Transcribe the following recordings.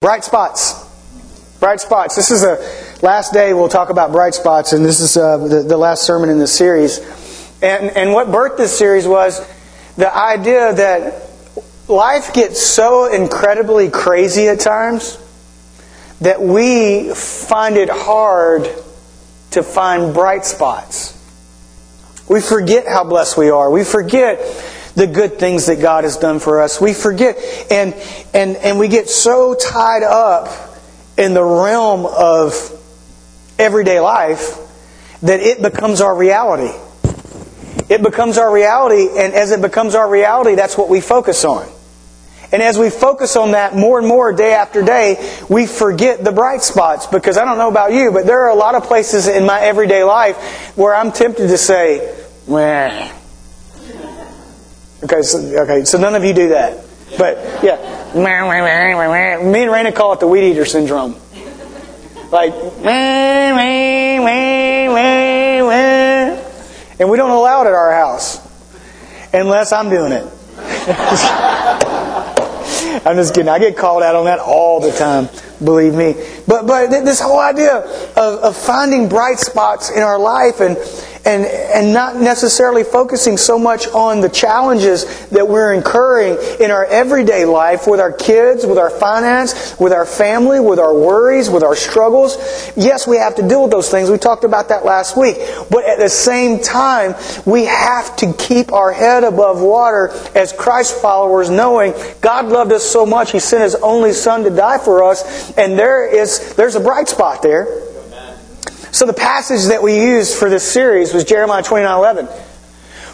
Bright spots. Bright spots. This is the last day we'll talk about bright spots, and this is uh, the, the last sermon in this series. And, and what birthed this series was the idea that life gets so incredibly crazy at times that we find it hard to find bright spots. We forget how blessed we are. We forget the good things that God has done for us. We forget and and and we get so tied up in the realm of everyday life that it becomes our reality. It becomes our reality and as it becomes our reality, that's what we focus on. And as we focus on that more and more day after day, we forget the bright spots because I don't know about you, but there are a lot of places in my everyday life where I'm tempted to say, Meh. Okay, so, okay, so none of you do that. But yeah, me and Raina call it the weed eater syndrome. Like, and we don't allow it at our house unless I'm doing it. I'm just kidding. I get called out on that all the time. Believe me. But but this whole idea of, of finding bright spots in our life and and, and not necessarily focusing so much on the challenges that we're incurring in our everyday life with our kids, with our finance, with our family, with our worries, with our struggles. Yes, we have to deal with those things. We talked about that last week. But at the same time, we have to keep our head above water as Christ followers, knowing God loved us so much, He sent His only Son to die for us, and there is, there's a bright spot there. So the passage that we used for this series was Jeremiah 29:11.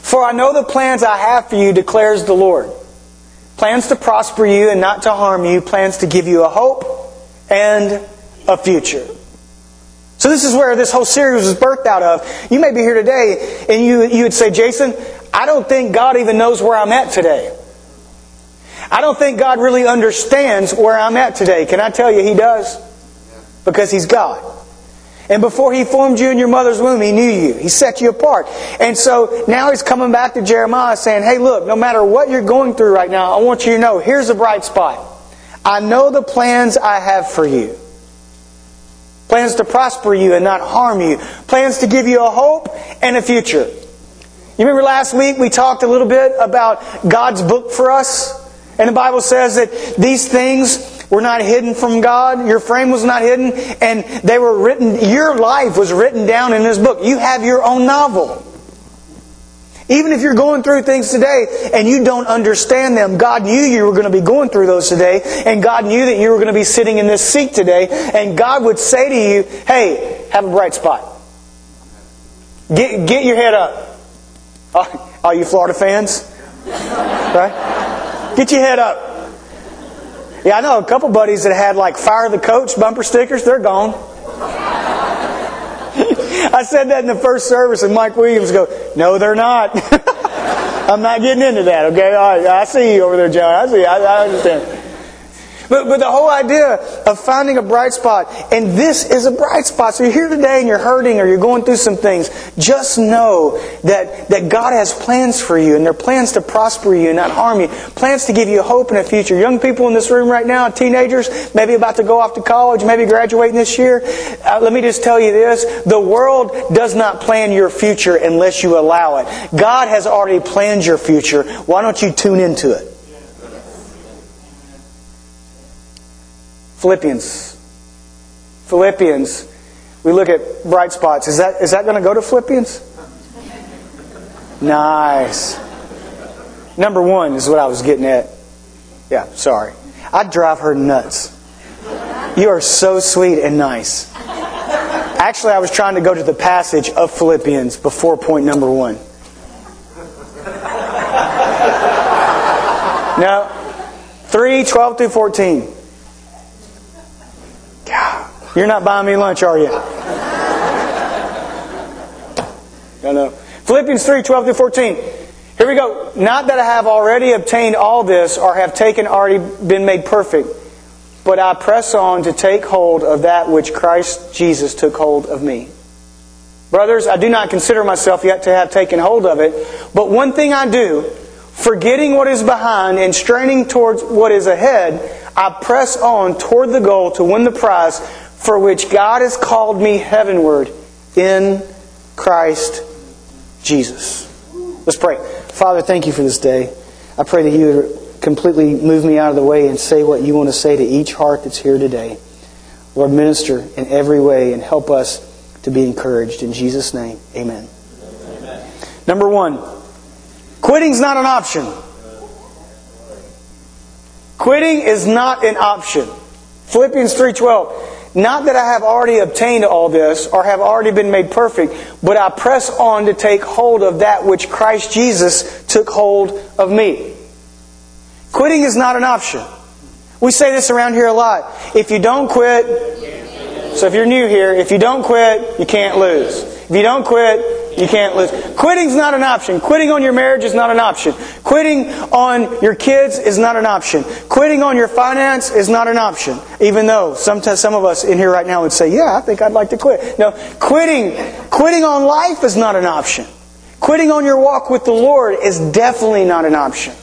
For I know the plans I have for you declares the Lord. Plans to prosper you and not to harm you, plans to give you a hope and a future. So this is where this whole series was birthed out of. You may be here today and you, you would say, Jason, I don't think God even knows where I'm at today. I don't think God really understands where I'm at today. Can I tell you He does? Because He's God. And before he formed you in your mother's womb, he knew you. He set you apart. And so now he's coming back to Jeremiah saying, Hey, look, no matter what you're going through right now, I want you to know here's a bright spot. I know the plans I have for you. Plans to prosper you and not harm you. Plans to give you a hope and a future. You remember last week we talked a little bit about God's book for us? And the Bible says that these things were not hidden from God. Your frame was not hidden. And they were written, your life was written down in this book. You have your own novel. Even if you're going through things today and you don't understand them, God knew you were going to be going through those today, and God knew that you were going to be sitting in this seat today, and God would say to you, hey, have a bright spot. Get, get your head up. Are you Florida fans? Right? Get your head up. Yeah, I know a couple buddies that had like fire the coach bumper stickers. They're gone. I said that in the first service, and Mike Williams go, "No, they're not. I'm not getting into that." Okay, all right, I see you over there, John. I see. I, I understand. But, but the whole idea of finding a bright spot, and this is a bright spot. So you're here today and you're hurting or you're going through some things. Just know that, that God has plans for you, and they're plans to prosper you and not harm you. Plans to give you hope in a future. Young people in this room right now, teenagers, maybe about to go off to college, maybe graduating this year. Uh, let me just tell you this. The world does not plan your future unless you allow it. God has already planned your future. Why don't you tune into it? Philippians. Philippians. We look at bright spots. Is that, is that going to go to Philippians? Nice. Number one is what I was getting at. Yeah, sorry. I'd drive her nuts. You are so sweet and nice. Actually, I was trying to go to the passage of Philippians before point number one. No. 3 12 through 14. You're not buying me lunch, are you? No, no. Philippians 3 12 through 14. Here we go. Not that I have already obtained all this or have taken already been made perfect, but I press on to take hold of that which Christ Jesus took hold of me. Brothers, I do not consider myself yet to have taken hold of it, but one thing I do, forgetting what is behind and straining towards what is ahead, I press on toward the goal to win the prize for which God has called me heavenward in Christ Jesus. Let's pray. Father, thank you for this day. I pray that you would completely move me out of the way and say what you want to say to each heart that's here today. Lord, minister in every way and help us to be encouraged. In Jesus' name, amen. amen. Number one, quitting's not an option. Quitting is not an option. Philippians 3:12 not that I have already obtained all this or have already been made perfect, but I press on to take hold of that which Christ Jesus took hold of me. Quitting is not an option. We say this around here a lot. If you don't quit, so if you're new here, if you don't quit, you can't lose. If you don't quit, you can't lose. Quitting's not an option. Quitting on your marriage is not an option. Quitting on your kids is not an option. Quitting on your finance is not an option. Even though sometimes some of us in here right now would say, "Yeah, I think I'd like to quit." No, quitting quitting on life is not an option. Quitting on your walk with the Lord is definitely not an option.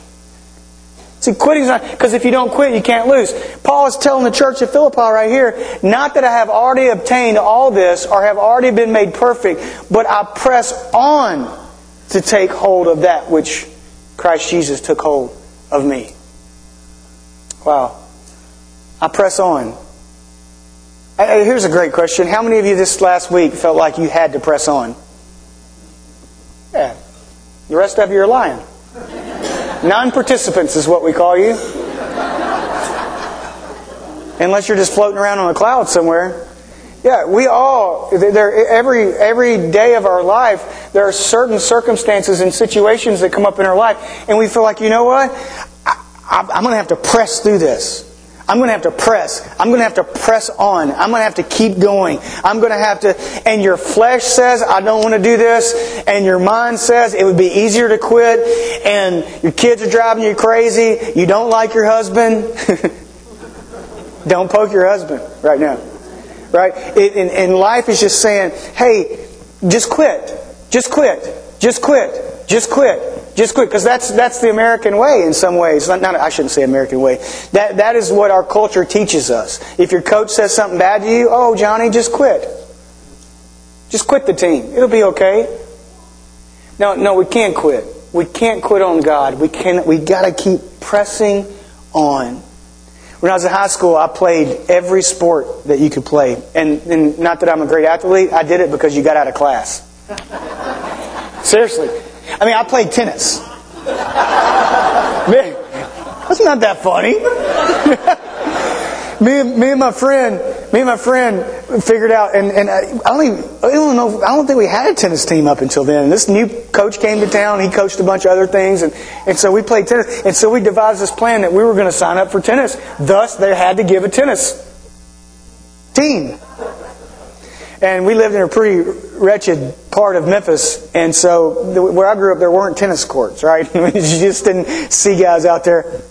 See, quitting's not, because if you don't quit, you can't lose. Paul is telling the church at Philippi right here, not that I have already obtained all this or have already been made perfect, but I press on to take hold of that which Christ Jesus took hold of me. Wow. I press on. Here's a great question. How many of you this last week felt like you had to press on? Yeah. The rest of you are lying. Non participants is what we call you. Unless you're just floating around on a cloud somewhere. Yeah, we all, every, every day of our life, there are certain circumstances and situations that come up in our life, and we feel like, you know what? I, I'm going to have to press through this. I'm going to have to press. I'm going to have to press on. I'm going to have to keep going. I'm going to have to, and your flesh says, I don't want to do this, and your mind says it would be easier to quit, and your kids are driving you crazy, you don't like your husband. don't poke your husband right now. Right? It, and, and life is just saying, hey, just quit. Just quit. Just quit. Just quit. Just quit, because that's that's the American way in some ways. Not, not, I shouldn't say American way. That that is what our culture teaches us. If your coach says something bad to you, oh Johnny, just quit. Just quit the team. It'll be okay. No, no, we can't quit. We can't quit on God. We can. We got to keep pressing on. When I was in high school, I played every sport that you could play, and, and not that I'm a great athlete. I did it because you got out of class. Seriously. I mean, I played tennis. Man, that's not that funny. me, me and my friend, me and my friend figured out, and, and I, don't even, I don't know, I don't think we had a tennis team up until then. And this new coach came to town. He coached a bunch of other things, and, and so we played tennis. And so we devised this plan that we were going to sign up for tennis. Thus, they had to give a tennis team. And we lived in a pretty wretched part of Memphis, and so where I grew up, there weren't tennis courts, right? you just didn't see guys out there.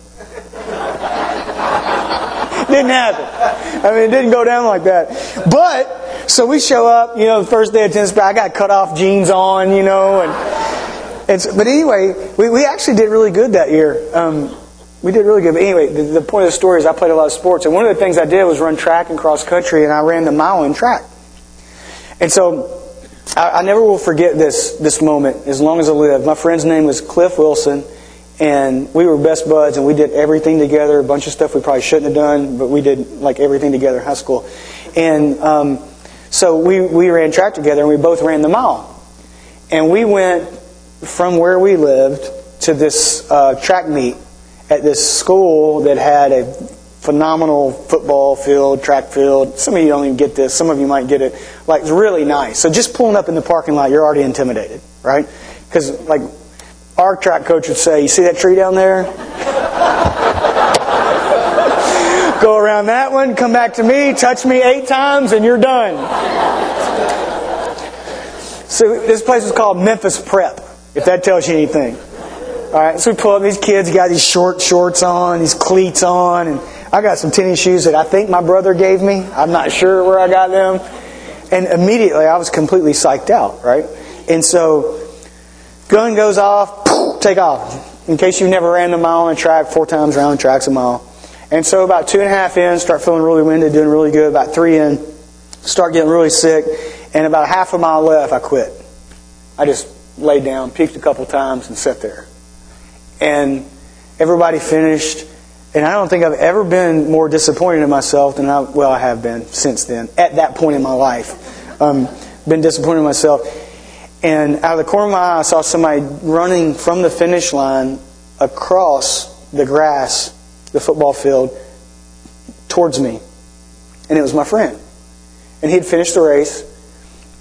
didn't happen. I mean, it didn't go down like that. But so we show up, you know, the first day of tennis, I got cut off jeans on, you know, and and so, but anyway, we, we actually did really good that year. Um, we did really good. But anyway, the, the point of the story is I played a lot of sports, and one of the things I did was run track and cross country, and I ran the mile in track. And so I, I, never will forget this, this moment as long as I live. My friend's name was Cliff Wilson, and we were best buds, and we did everything together, a bunch of stuff we probably shouldn't have done, but we did like everything together in high school. And um, so we, we ran track together, and we both ran the mile. And we went from where we lived to this uh, track meet at this school that had a phenomenal football field, track field. Some of you don't even get this. Some of you might get it. Like, it's really nice. So just pulling up in the parking lot, you're already intimidated, right? Because, like, our track coach would say, You see that tree down there? Go around that one, come back to me, touch me eight times, and you're done. So this place is called Memphis Prep, if that tells you anything. All right, so we pull up these kids, got these short shorts on, these cleats on, and I got some tennis shoes that I think my brother gave me. I'm not sure where I got them. And immediately I was completely psyched out, right? And so, gun goes off, take off. In case you've never ran a mile on a track, four times around the track's a mile. And so about two and a half in, start feeling really winded, doing really good. About three in, start getting really sick. And about half a mile left, I quit. I just laid down, peaked a couple times, and sat there. And everybody finished. And I don't think I've ever been more disappointed in myself than I, well, I have been since then, at that point in my life. Um, been disappointed in myself. And out of the corner of my eye, I saw somebody running from the finish line across the grass, the football field, towards me. And it was my friend. And he had finished the race.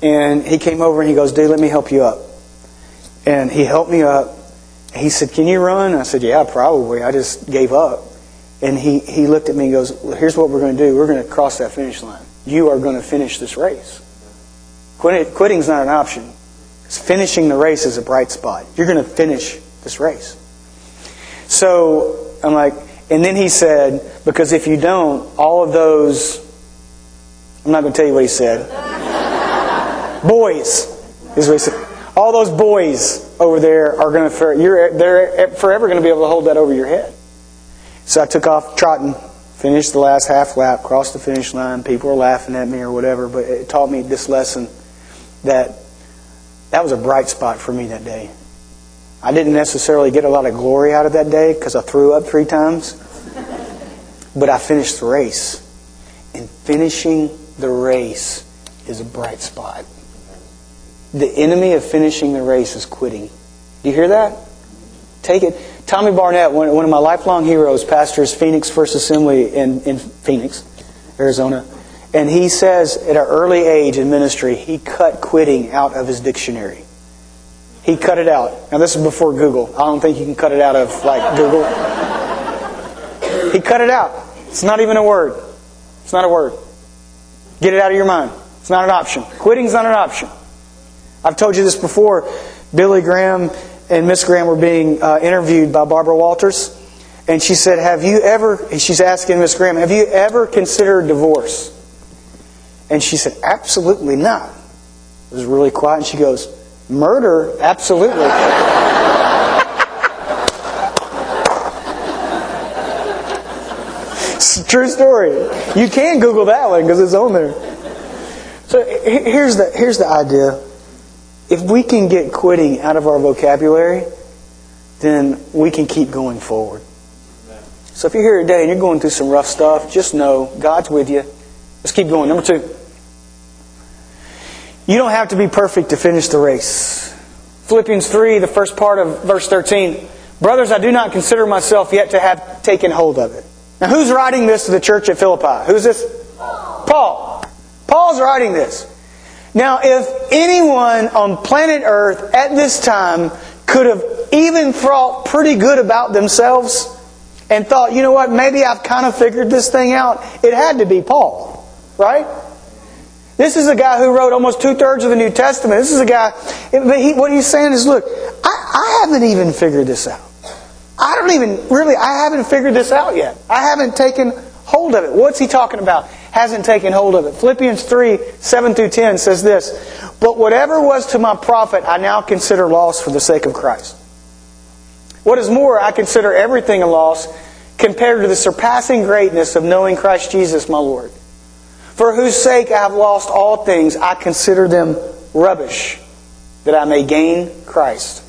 And he came over and he goes, Dude, let me help you up. And he helped me up. He said, Can you run? I said, Yeah, probably. I just gave up. And he, he looked at me and goes, well, Here's what we're going to do. We're going to cross that finish line. You are going to finish this race. Quitting, quitting's not an option. It's Finishing the race is a bright spot. You're going to finish this race. So I'm like, and then he said, because if you don't, all of those, I'm not going to tell you what he said. boys, is what he said. All those boys over there are going to, you're, they're forever going to be able to hold that over your head. So I took off trotting, finished the last half lap, crossed the finish line. People were laughing at me or whatever, but it taught me this lesson that that was a bright spot for me that day. I didn't necessarily get a lot of glory out of that day because I threw up three times, but I finished the race. And finishing the race is a bright spot. The enemy of finishing the race is quitting. Do you hear that? Take it. Tommy Barnett, one, of my lifelong heroes, pastors Phoenix First Assembly in, in Phoenix, Arizona. And he says at an early age in ministry, he cut quitting out of his dictionary. He cut it out. Now, this is before Google. I don't think you can cut it out of, like, Google. he cut it out. It's not even a word. It's not a word. Get it out of your mind. It's not an option. Quitting's not an option. I've told you this before. Billy Graham and Miss Graham were being uh, interviewed by Barbara Walters. And she said, Have you ever, she's asking Miss Graham, have you ever considered divorce? And she said, Absolutely not. It was really quiet, and she goes, Murder? Absolutely. true story. You can Google that one because it's on there. So here's the, here's the idea. If we can get quitting out of our vocabulary, then we can keep going forward. So if you're here today and you're going through some rough stuff, just know God's with you. Let's keep going. Number two. You don't have to be perfect to finish the race. Philippians 3, the first part of verse 13. Brothers, I do not consider myself yet to have taken hold of it. Now, who's writing this to the church at Philippi? Who's this? Paul. Paul's writing this. Now, if anyone on planet Earth at this time could have even thought pretty good about themselves and thought, you know what, maybe I've kind of figured this thing out, it had to be Paul. Right? This is a guy who wrote almost two thirds of the New Testament. This is a guy, he, what he's saying is, look, I, I haven't even figured this out. I don't even, really, I haven't figured this out yet. I haven't taken hold of it. What's he talking about? Hasn't taken hold of it. Philippians 3, 7 through 10 says this, But whatever was to my profit, I now consider loss for the sake of Christ. What is more, I consider everything a loss compared to the surpassing greatness of knowing Christ Jesus, my Lord for whose sake I have lost all things, I consider them rubbish, that I may gain Christ.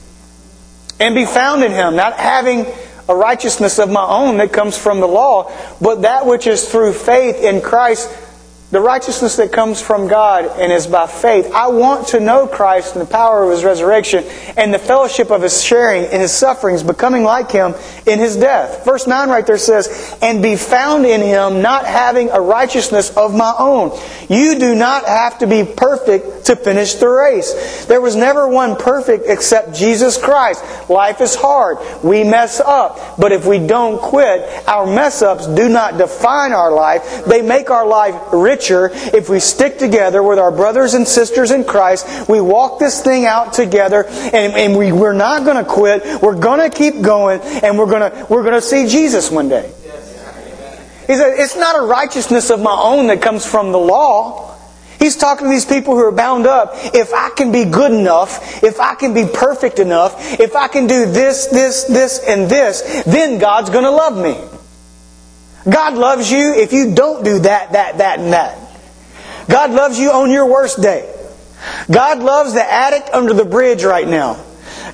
And be found in Him, not having a righteousness of my own that comes from the law, but that which is through faith in Christ the righteousness that comes from God and is by faith. I want to know Christ and the power of His resurrection and the fellowship of His sharing in His sufferings, becoming like Him in His death. Verse 9 right there says, And be found in Him, not having a righteousness of my own. You do not have to be perfect to finish the race. There was never one perfect except Jesus Christ. Life is hard. We mess up. But if we don't quit, our mess ups do not define our life. They make our life rich richer if we stick together with our brothers and sisters in Christ. We walk this thing out together and, and we, we're not going to quit. We're going to keep going and we're going to, we're going to see Jesus one day. He said, it's not a righteousness of my own that comes from the law. He's talking to these people who are bound up. If I can be good enough, if I can be perfect enough, if I can do this, this, this, and this, then God's going to love me. God loves you if you don't do that, that, that, and that. God loves you on your worst day. God loves the addict under the bridge right now.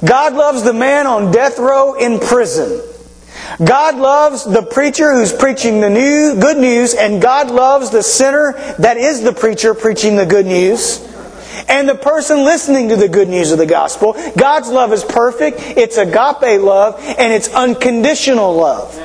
God loves the man on death row in prison. God loves the preacher who's preaching the new, good news, and God loves the sinner that is the preacher preaching the good news. And the person listening to the good news of the gospel. God's love is perfect. It's agape love, and it's unconditional love.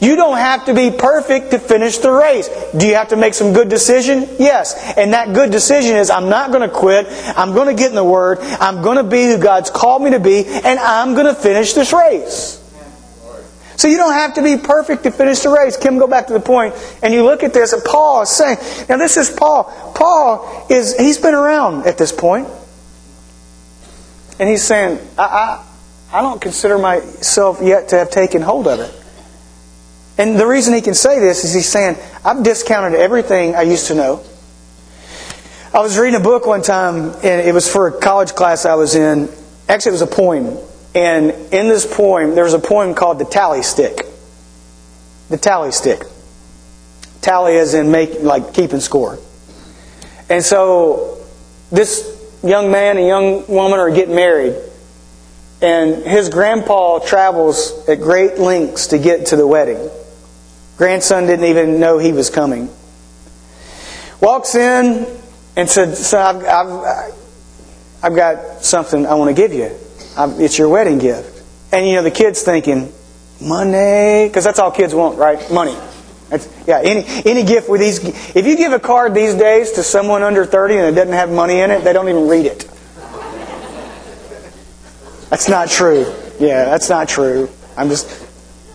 You don't have to be perfect to finish the race. Do you have to make some good decision? Yes. And that good decision is I'm not going to quit. I'm going to get in the Word. I'm going to be who God's called me to be, and I'm going to finish this race. So you don't have to be perfect to finish the race. Kim, go back to the point, and you look at this, and Paul is saying, now this is Paul. Paul is, he's been around at this point. And he's saying, I, I, I don't consider myself yet to have taken hold of it. And the reason he can say this is he's saying, I've discounted everything I used to know. I was reading a book one time, and it was for a college class I was in. Actually, it was a poem. And in this poem, there was a poem called The Tally Stick. The Tally Stick. Tally is in make, like keeping score. And so this young man and young woman are getting married. And his grandpa travels at great lengths to get to the wedding. Grandson didn't even know he was coming. Walks in and said, Son, I've, I've, I've got something I want to give you. It's your wedding gift. And you know, the kid's thinking, money, because that's all kids want, right? Money. That's, yeah, any, any gift with these, if you give a card these days to someone under 30 and it doesn't have money in it, they don't even read it. That's not true. Yeah, that's not true. I'm just,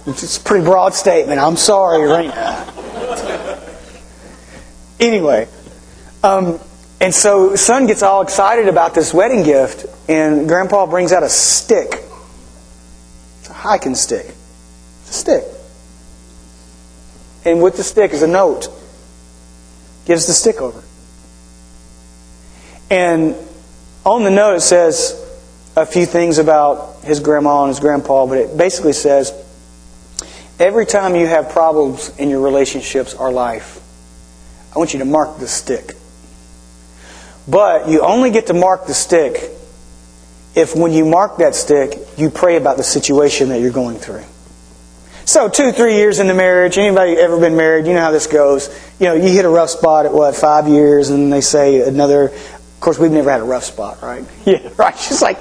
it's a pretty broad statement. I'm sorry, right? now. anyway, um, and so son gets all excited about this wedding gift, and grandpa brings out a stick. It's a hiking stick. It's a stick. And with the stick is a note. Gives the stick over. And on the note it says a few things about his grandma and his grandpa, but it basically says Every time you have problems in your relationships or life, I want you to mark the stick. But you only get to mark the stick if when you mark that stick, you pray about the situation that you're going through. So two, three years into marriage, anybody ever been married, you know how this goes. You know, you hit a rough spot at what, five years, and they say another, of course we've never had a rough spot, right? Yeah, right. She's like,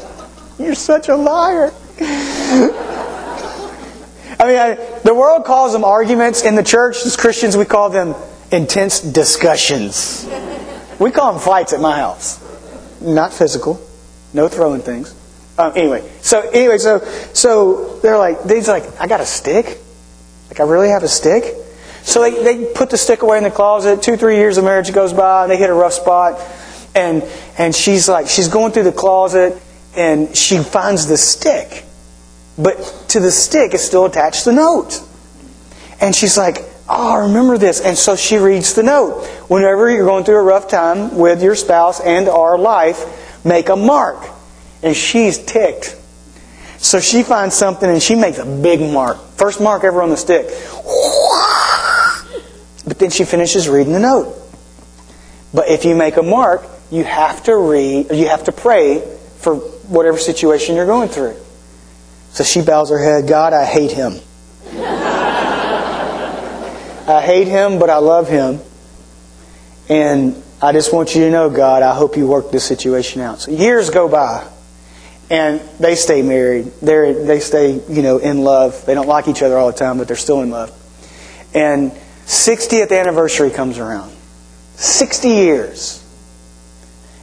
you're such a liar. I mean, I, the world calls them arguments. In the church, as Christians, we call them intense discussions. We call them fights at my house. Not physical, no throwing things. Um, anyway, so anyway, so so they're like, they's like, I got a stick. Like, I really have a stick. So they, they put the stick away in the closet. Two, three years of marriage goes by, and they hit a rough spot. And and she's like, she's going through the closet, and she finds the stick. But to the stick is still attached the note. And she's like, Oh, I remember this. And so she reads the note. Whenever you're going through a rough time with your spouse and our life, make a mark. And she's ticked. So she finds something and she makes a big mark. First mark ever on the stick. But then she finishes reading the note. But if you make a mark, you have to read, you have to pray for whatever situation you're going through. So she bows her head, God, I hate him. I hate him, but I love him. And I just want you to know, God, I hope you work this situation out. So years go by, and they stay married. They they stay, you know, in love. They don't like each other all the time, but they're still in love. And 60th anniversary comes around. 60 years.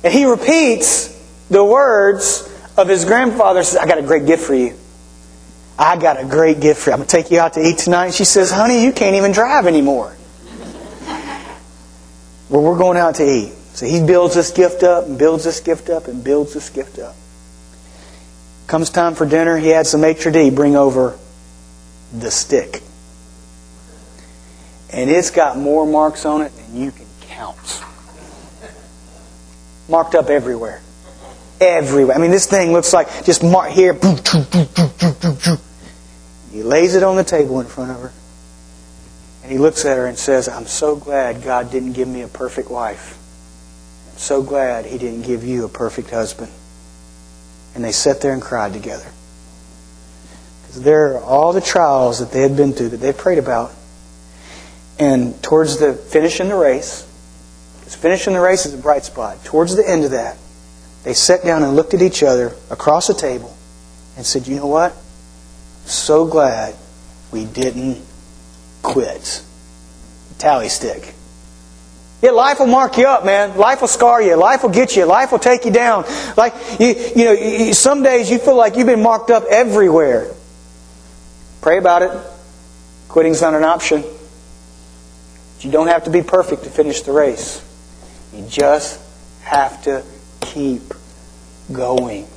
And he repeats the words of his grandfather says, I got a great gift for you. I got a great gift for you. I'm going to take you out to eat tonight. She says, Honey, you can't even drive anymore. well, we're going out to eat. So he builds this gift up and builds this gift up and builds this gift up. Comes time for dinner, he had some maitre d' bring over the stick. And it's got more marks on it than you can count. Marked up everywhere. Everywhere. I mean, this thing looks like just mark here. He lays it on the table in front of her. And he looks at her and says, I'm so glad God didn't give me a perfect wife. I'm so glad he didn't give you a perfect husband. And they sat there and cried together. Because there are all the trials that they had been through that they prayed about. And towards the finishing the race, because finishing the race is a bright spot, towards the end of that, they sat down and looked at each other across the table and said, You know what? So glad we didn't quit. Tally stick. Yeah, life will mark you up, man. Life will scar you. Life will get you. Life will take you down. Like you, you know, you, some days you feel like you've been marked up everywhere. Pray about it. Quitting's not an option. You don't have to be perfect to finish the race. You just have to keep going.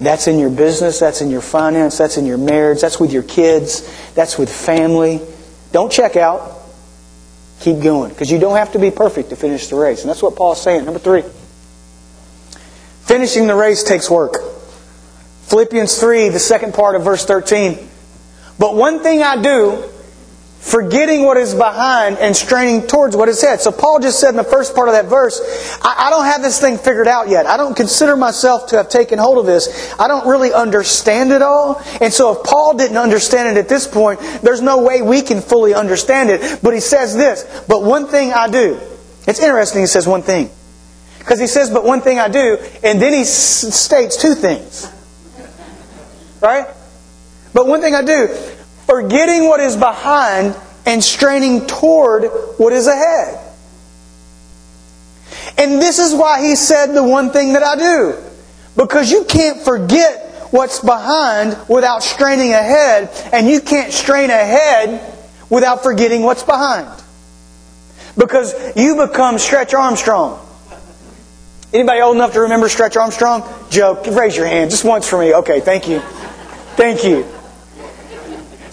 That's in your business, that's in your finance, that's in your marriage, that's with your kids, that's with family. Don't check out. Keep going. Because you don't have to be perfect to finish the race. And that's what Paul's saying. Number three. Finishing the race takes work. Philippians 3, the second part of verse 13. But one thing I do, forgetting what is behind and straining towards what is ahead. So Paul just said in the first part of that verse, I, I, don't have this thing figured out yet. I don't consider myself to have taken hold of this. I don't really understand it all. And so if Paul didn't understand it at this point, there's no way we can fully understand it. But he says this, but one thing I do. It's interesting he says one thing. Because he says, but one thing I do, and then he states two things. Right? But one thing I do, forgetting what is behind and straining toward what is ahead. And this is why he said the one thing that I do. Because you can't forget what's behind without straining ahead, and you can't strain ahead without forgetting what's behind. Because you become Stretch Armstrong. Anybody old enough to remember Stretch Armstrong? Joe, raise your hand just once for me. Okay, thank you. Thank you.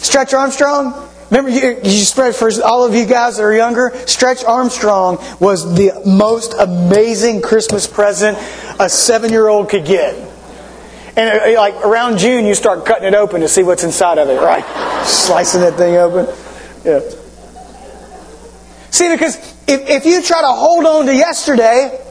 Stretch Armstrong, remember you, you spread for all of you guys that are younger. Stretch Armstrong was the most amazing Christmas present a seven-year-old could get. And uh, like around June, you start cutting it open to see what's inside of it, right? Slicing that thing open. Yeah. See, because if, if you try to hold on to yesterday,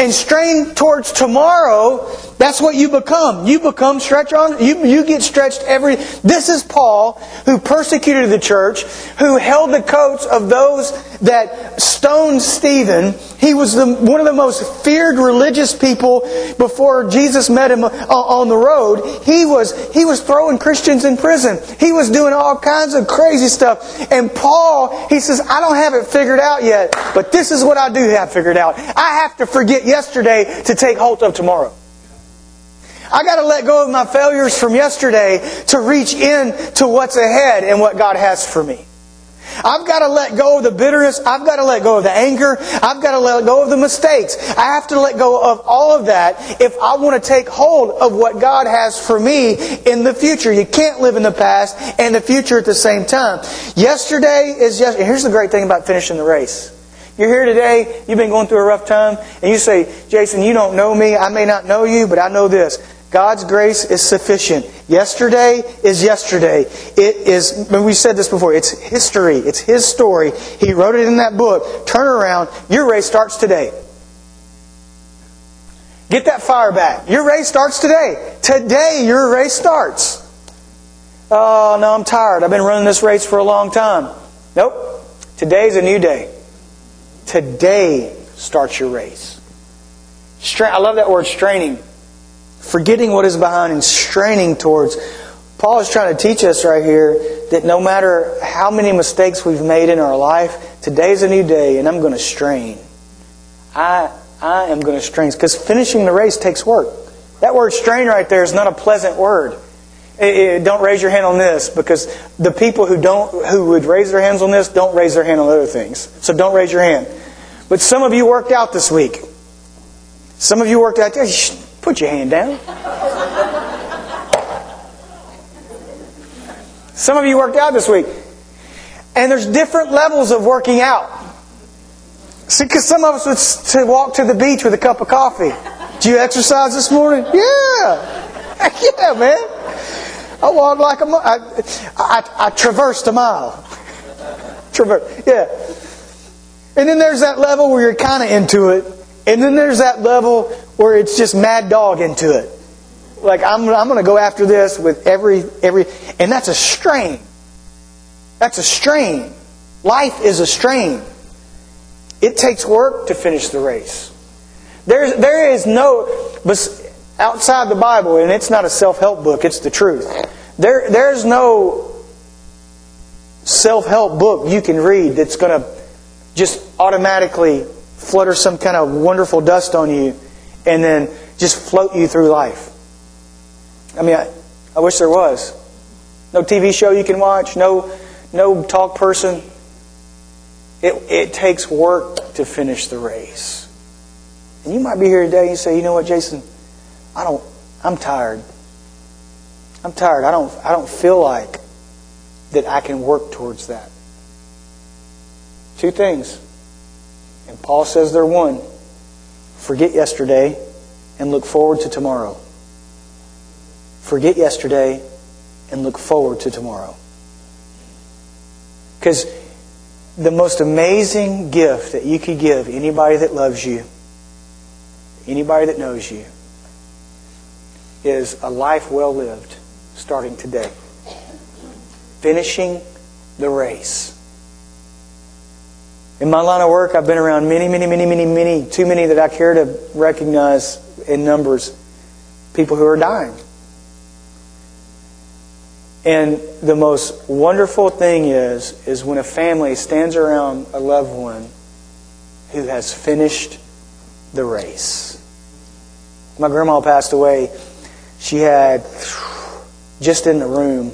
and strain towards tomorrow, that's what you become. You become stretch on, you, you get stretched every, this is Paul who persecuted the church, who held the coats of those that stoned Stephen. He was the, one of the most feared religious people before Jesus met him uh, on the road. He was, he was throwing Christians in prison. He was doing all kinds of crazy stuff. And Paul, he says, I don't have it figured out yet, but this is what I do have figured out. I have to forget yesterday to take hold of tomorrow. I got to let go of my failures from yesterday to reach in to what's ahead and what God has for me. I've got to let go of the bitterness. I've got to let go of the anger. I've got to let go of the mistakes. I have to let go of all of that if I want to take hold of what God has for me in the future. You can't live in the past and the future at the same time. Yesterday is yesterday. Here's the great thing about finishing the race. You're here today, you've been going through a rough time, and you say, Jason, you don't know me. I may not know you, but I know this. God's grace is sufficient. Yesterday is yesterday. It is, we said this before, it's history. It's His story. He wrote it in that book. Turn around. Your race starts today. Get that fire back. Your race starts today. Today, your race starts. Oh, no, I'm tired. I've been running this race for a long time. Nope. Today's a new day. Today starts your race. I love that word straining forgetting what is behind and straining towards. Paul is trying to teach us right here that no matter how many mistakes we've made in our life, today's a new day and I'm going to strain. I, I am going to strain. Because finishing the race takes work. That word strain right there is not a pleasant word. It, it, don't raise your hand on this because the people who don't who would raise their hands on this don't raise their hand on other things. So don't raise your hand. But some of you worked out this week. Some of you worked out. Put your hand down. Some of you worked out this week. And there's different levels of working out. See, because some of us would to walk to the beach with a cup of coffee. Did you exercise this morning? Yeah. Yeah, man. I walked like a mile. I, I, I traversed a mile. Introvert. Yeah. And then there's that level where you're kind of into it. And then there's that level where it's just mad dog into it. Like I'm, I'm going to go after this with every every, and that's a strain. That's a strain. Life is a strain. It takes work to finish the race. There's, there is no outside the Bible, and it's not a self-help book. It's the truth. There, there's no self-help book you can read that's going to just automatically flutter some kind of wonderful dust on you and then just float you through life. I mean, I, I wish there was. No TV show you can watch, no, no talk person. It, it takes work to finish the race. And you might be here today and say, you know what, Jason, I don't, I'm tired. I'm tired. I don't, I don't feel like that I can work towards that. Two things. And Paul says they're one. Forget yesterday and look forward to tomorrow. Forget yesterday and look forward to tomorrow. Because the most amazing gift that you could give anybody that loves you, anybody that knows you, is a life well lived starting today. Finishing the race. In my line of work, I've been around many, many, many, many, many, too many that I care to recognize in numbers, people who are dying. And the most wonderful thing is, is when a family stands around a loved one who has finished the race. My grandma passed away. She had, just in the room,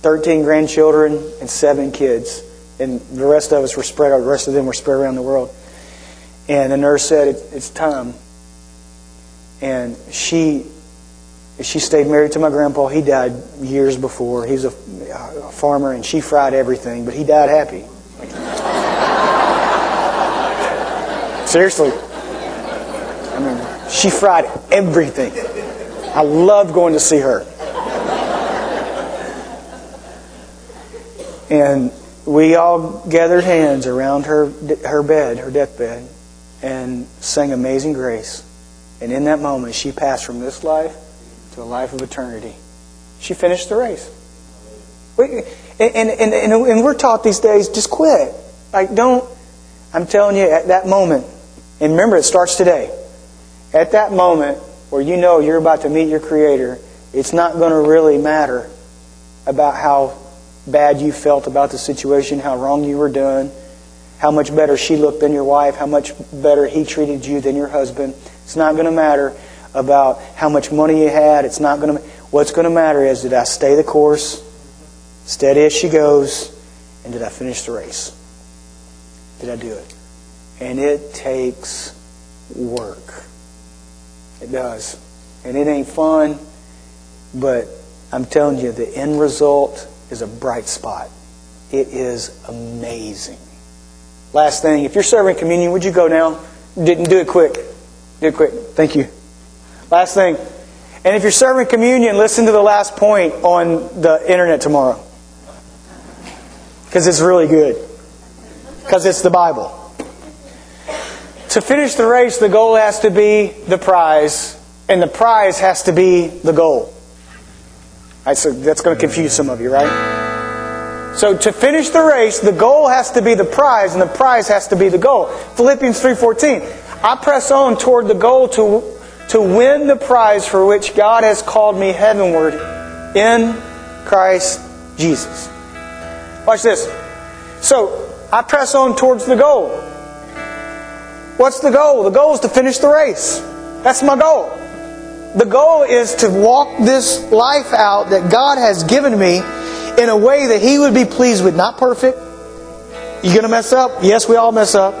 13 grandchildren and seven kids and the rest of us were spread. Out. The rest of them were spread around the world. And the nurse said, it, "It's time." And she she stayed married to my grandpa. He died years before. He's a, a farmer, and she fried everything, but he died happy. Seriously. I mean, she fried everything. I loved going to see her. And we all gathered hands around her, her bed, her deathbed, and sang Amazing Grace. And in that moment, she passed from this life to a life of eternity. She finished the race. We, and, and, and, and we're taught these days, just quit. Like, don't, I'm telling you, at that moment, and remember, it starts today. At that moment where you know you're about to meet your Creator, it's not going to really matter about how bad you felt about the situation, how wrong you were done, how much better she looked than your wife, how much better he treated you than your husband. It's not going to matter about how much money you had. It's not going to. What's going to matter is did I stay the course, steady as she goes, and did I finish the race? Did I do it? And it takes work. It does. And it ain't fun, but I'm telling you, the end result is a bright spot. It is amazing. Last thing, if you're serving communion, would you go now? Didn't do it quick. Do it quick. Thank you. Last thing. And if you're serving communion, listen to the last point on the internet tomorrow. Because it's really good. Because it's the Bible. To finish the race, the goal has to be the prize, and the prize has to be the goal. Right, so that's going to confuse some of you, right? So to finish the race, the goal has to be the prize, and the prize has to be the goal. Philippians 3.14, I press on toward the goal to, to win the prize for which God has called me heavenward in Christ Jesus. Watch this. So, I press on towards the goal. What's the goal? The goal is to finish the race. That's my goal. The goal is to walk this life out that God has given me in a way that He would be pleased with. Not perfect. You're going to mess up? Yes, we all mess up.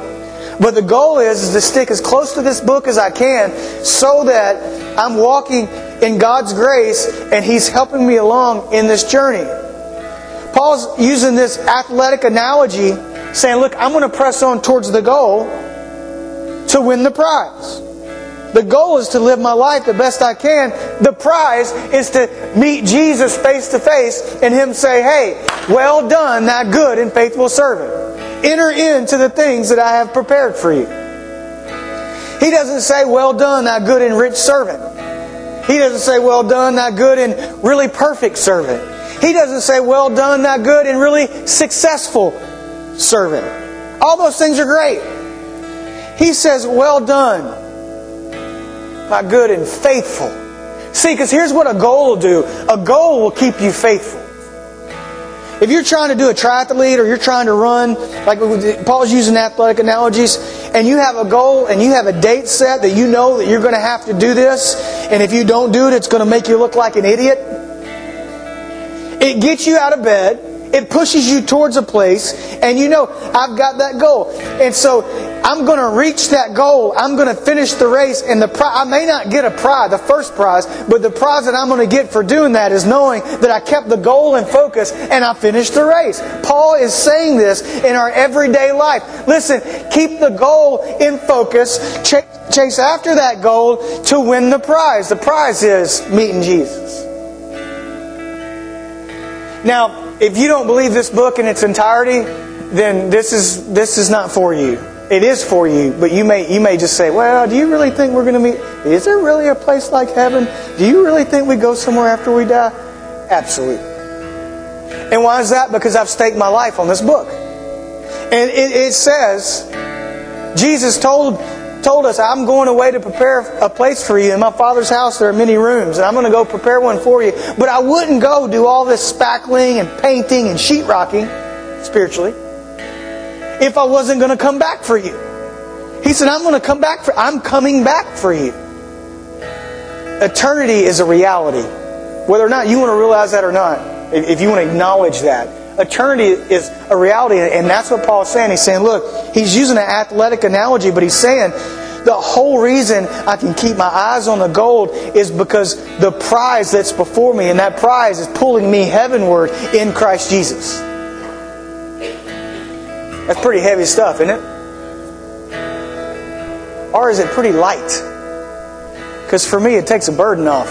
But the goal is, is to stick as close to this book as I can so that I'm walking in God's grace and He's helping me along in this journey. Paul's using this athletic analogy, saying, Look, I'm going to press on towards the goal to win the prize. The goal is to live my life the best I can. The prize is to meet Jesus face to face and Him say, Hey, well done, that good and faithful servant. Enter into the things that I have prepared for you. He doesn't say, Well done, that good and rich servant. He doesn't say, Well done, that good and really perfect servant. He doesn't say, Well done, that good and really successful servant. All those things are great. He says, Well done, my good and faithful. See, because here's what a goal will do a goal will keep you faithful. If you're trying to do a triathlete or you're trying to run, like Paul's using athletic analogies, and you have a goal and you have a date set that you know that you're going to have to do this, and if you don't do it, it's going to make you look like an idiot. It gets you out of bed. It pushes you towards a place, and you know, I've got that goal. And so I'm going to reach that goal. I'm going to finish the race, and the pri- I may not get a prize, the first prize, but the prize that I'm going to get for doing that is knowing that I kept the goal in focus and I finished the race. Paul is saying this in our everyday life. Listen, keep the goal in focus. Ch- chase after that goal to win the prize. The prize is meeting Jesus. Now, if you don't believe this book in its entirety, then this is this is not for you. It is for you, but you may you may just say, "Well, do you really think we're going to meet? Is there really a place like heaven? Do you really think we go somewhere after we die?" Absolutely. And why is that? Because I've staked my life on this book, and it, it says Jesus told told us, "I'm going away to prepare a place for you. In my Father's house, there are many rooms, and I'm going to go prepare one for you." But I wouldn't go do all this spackling and painting and sheetrocking spiritually if I wasn't going to come back for you. He said, I'm going to come back for I'm coming back for you. Eternity is a reality. Whether or not you want to realize that or not, if you want to acknowledge that. Eternity is a reality, and that's what Paul's saying. He's saying, look, he's using an athletic analogy, but he's saying the whole reason I can keep my eyes on the gold is because the prize that's before me, and that prize is pulling me heavenward in Christ Jesus. That's pretty heavy stuff, isn't it? Or is it pretty light? Because for me, it takes a burden off.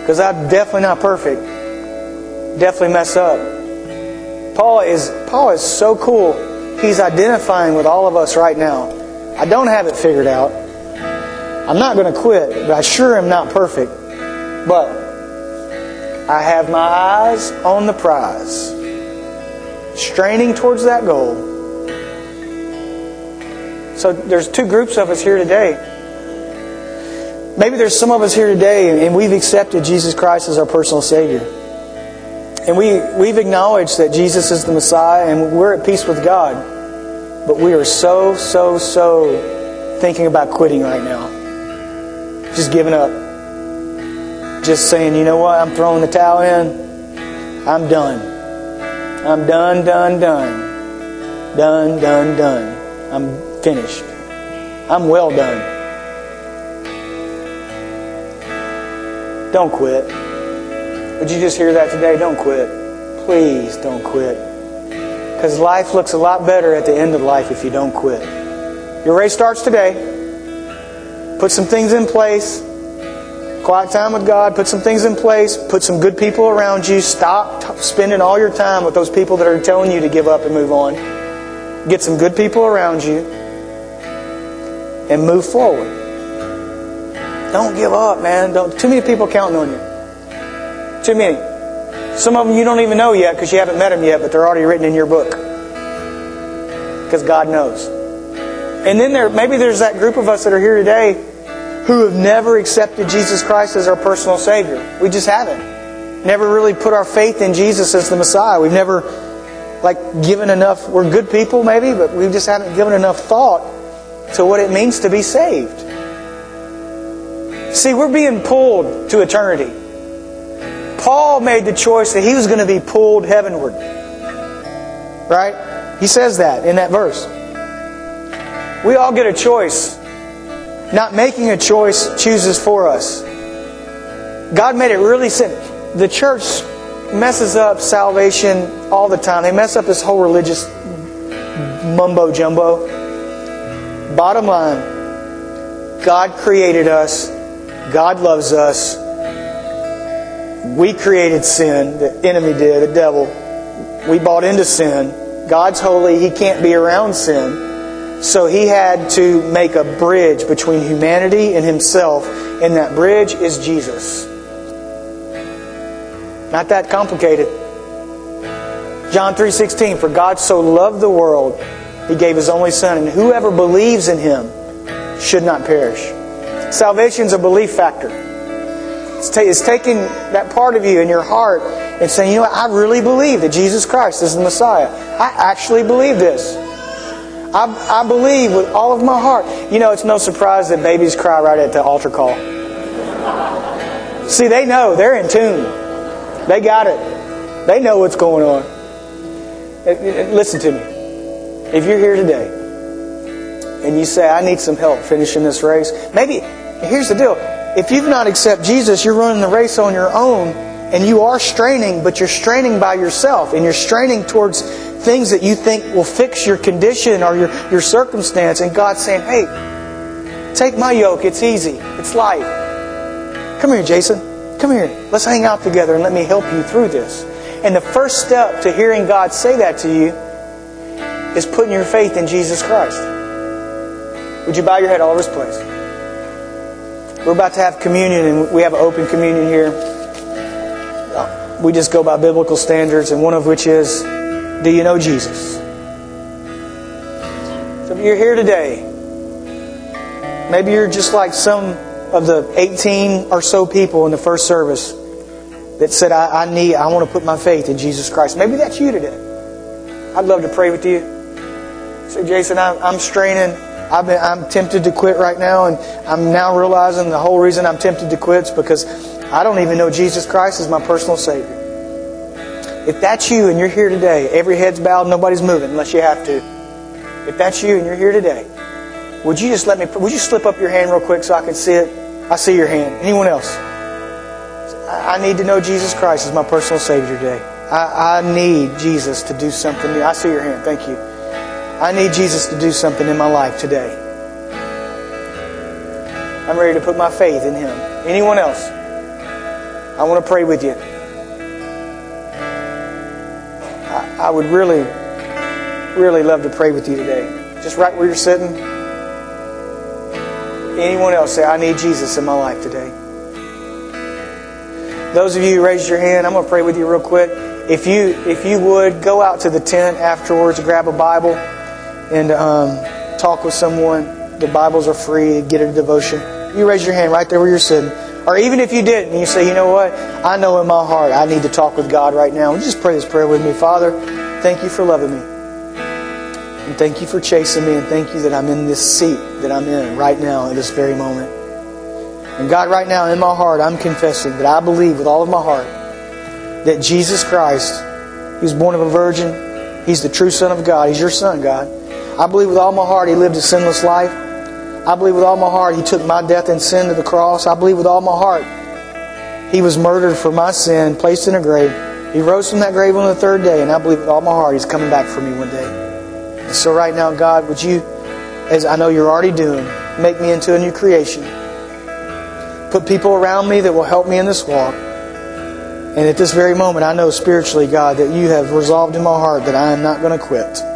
Because I'm definitely not perfect. Definitely mess up. Paul is Paul is so cool. He's identifying with all of us right now. I don't have it figured out. I'm not going to quit, but I sure am not perfect. But I have my eyes on the prize straining towards that goal. So there's two groups of us here today. Maybe there's some of us here today and we've accepted Jesus Christ as our personal Savior. And we, we've acknowledged that Jesus is the Messiah and we're at peace with God. But we are so, so, so thinking about quitting right now. Just giving up. Just saying, you know what, I'm throwing the towel in. I'm done. I'm done, done, done. Done, done, done. I'm finished. I'm well done. Don't quit. Would you just hear that today? Don't quit. Please don't quit. Because life looks a lot better at the end of life if you don't quit. Your race starts today. Put some things in place. Quiet time with God, put some things in place, put some good people around you. Stop spending all your time with those people that are telling you to give up and move on. Get some good people around you and move forward. Don't give up, man. Don't, too many people counting on you. Too many. Some of them you don't even know yet because you haven't met them yet, but they're already written in your book. Because God knows. And then there, maybe there's that group of us that are here today who have never accepted Jesus Christ as our personal Savior. We just haven't. Never really put our faith in Jesus as the Messiah. We've never, like, given enough. We're good people, maybe, but we just haven't given enough thought to what it means to be saved. See, we're being pulled to eternity. Paul made the choice that he was going to be pulled heavenward. Right? He says that in that verse. We all get a choice not making a choice chooses for us. God made it really simple. The church messes up salvation all the time. They mess up this whole religious mumbo jumbo. Bottom line, God created us. God loves us. We created sin. The enemy did, the devil. We bought into sin. God's holy. He can't be around sin. So he had to make a bridge between humanity and himself, and that bridge is Jesus. Not that complicated. John 3:16 For God so loved the world he gave his only son and whoever believes in him should not perish. Salvation is a belief factor. It's, ta- it's, taking that part of you in your heart and saying, you know what, I really believe that Jesus Christ is the Messiah. I actually believe this. I, I believe with all of my heart. You know, it's no surprise that babies cry right at the altar call. See, they know. They're in tune. They got it. They know what's going on. Uh, uh, uh, listen to me. If you're here today and you say, I need some help finishing this race, maybe, here's the deal. If you've not accepted Jesus, you're running the race on your own and you are straining, but you're straining by yourself and you're straining towards things that you think will fix your condition or your, your circumstance. And God's saying, hey, take my yoke. It's easy. It's light. Come here, Jason. Come here. Let's hang out together and let me help you through this. And the first step to hearing God say that to you is putting your faith in Jesus Christ. Would you bow your head all over this place? We're about to have communion, and we have an open communion here. We just go by biblical standards, and one of which is Do you know Jesus? So if you're here today, maybe you're just like some of the 18 or so people in the first service that said, I, I need, I want to put my faith in Jesus Christ. Maybe that's you today. I'd love to pray with you. Say, Jason, I'm, I'm straining. I've been, I'm tempted to quit right now, and I'm now realizing the whole reason I'm tempted to quit is because I don't even know Jesus Christ as my personal Savior. If that's you and you're here today, every head's bowed, nobody's moving unless you have to. If that's you and you're here today, would you just let me, would you slip up your hand real quick so I can see it? I see your hand. Anyone else? I need to know Jesus Christ as my personal Savior today. I, I need Jesus to do something new. I see your hand. Thank you. I need Jesus to do something in my life today. I'm ready to put my faith in Him. Anyone else? I want to pray with you. I, I would really, really love to pray with you today. Just right where you're sitting. Anyone else say, I need Jesus in my life today? Those of you who raised your hand, I'm going to pray with you real quick. If you if you would go out to the tent afterwards, grab a Bible, and um, talk with someone. The Bibles are free. Get a devotion. You raise your hand right there where you're sitting. Or even if you didn't, and you say, you know what? I know in my heart I need to talk with God right now. Just pray this prayer with me. Father, thank you for loving me. And thank you for chasing me. And thank you that I'm in this seat that I'm in right now at this very moment. And God, right now in my heart, I'm confessing that I believe with all of my heart that Jesus Christ, He was born of a virgin. He's the true Son of God. He's your Son, God. I believe with all my heart He lived a sinless life. I believe with all my heart He took my death and sin to the cross. I believe with all my heart He was murdered for my sin, placed in a grave. He rose from that grave on the third day, and I believe with all my heart He's coming back for me one day. And so right now, God, would you, as I know you're already doing, make me into a new creation. Put people around me that will help me in this walk. And at this very moment, I know spiritually, God, that you have resolved in my heart that I am not going to quit.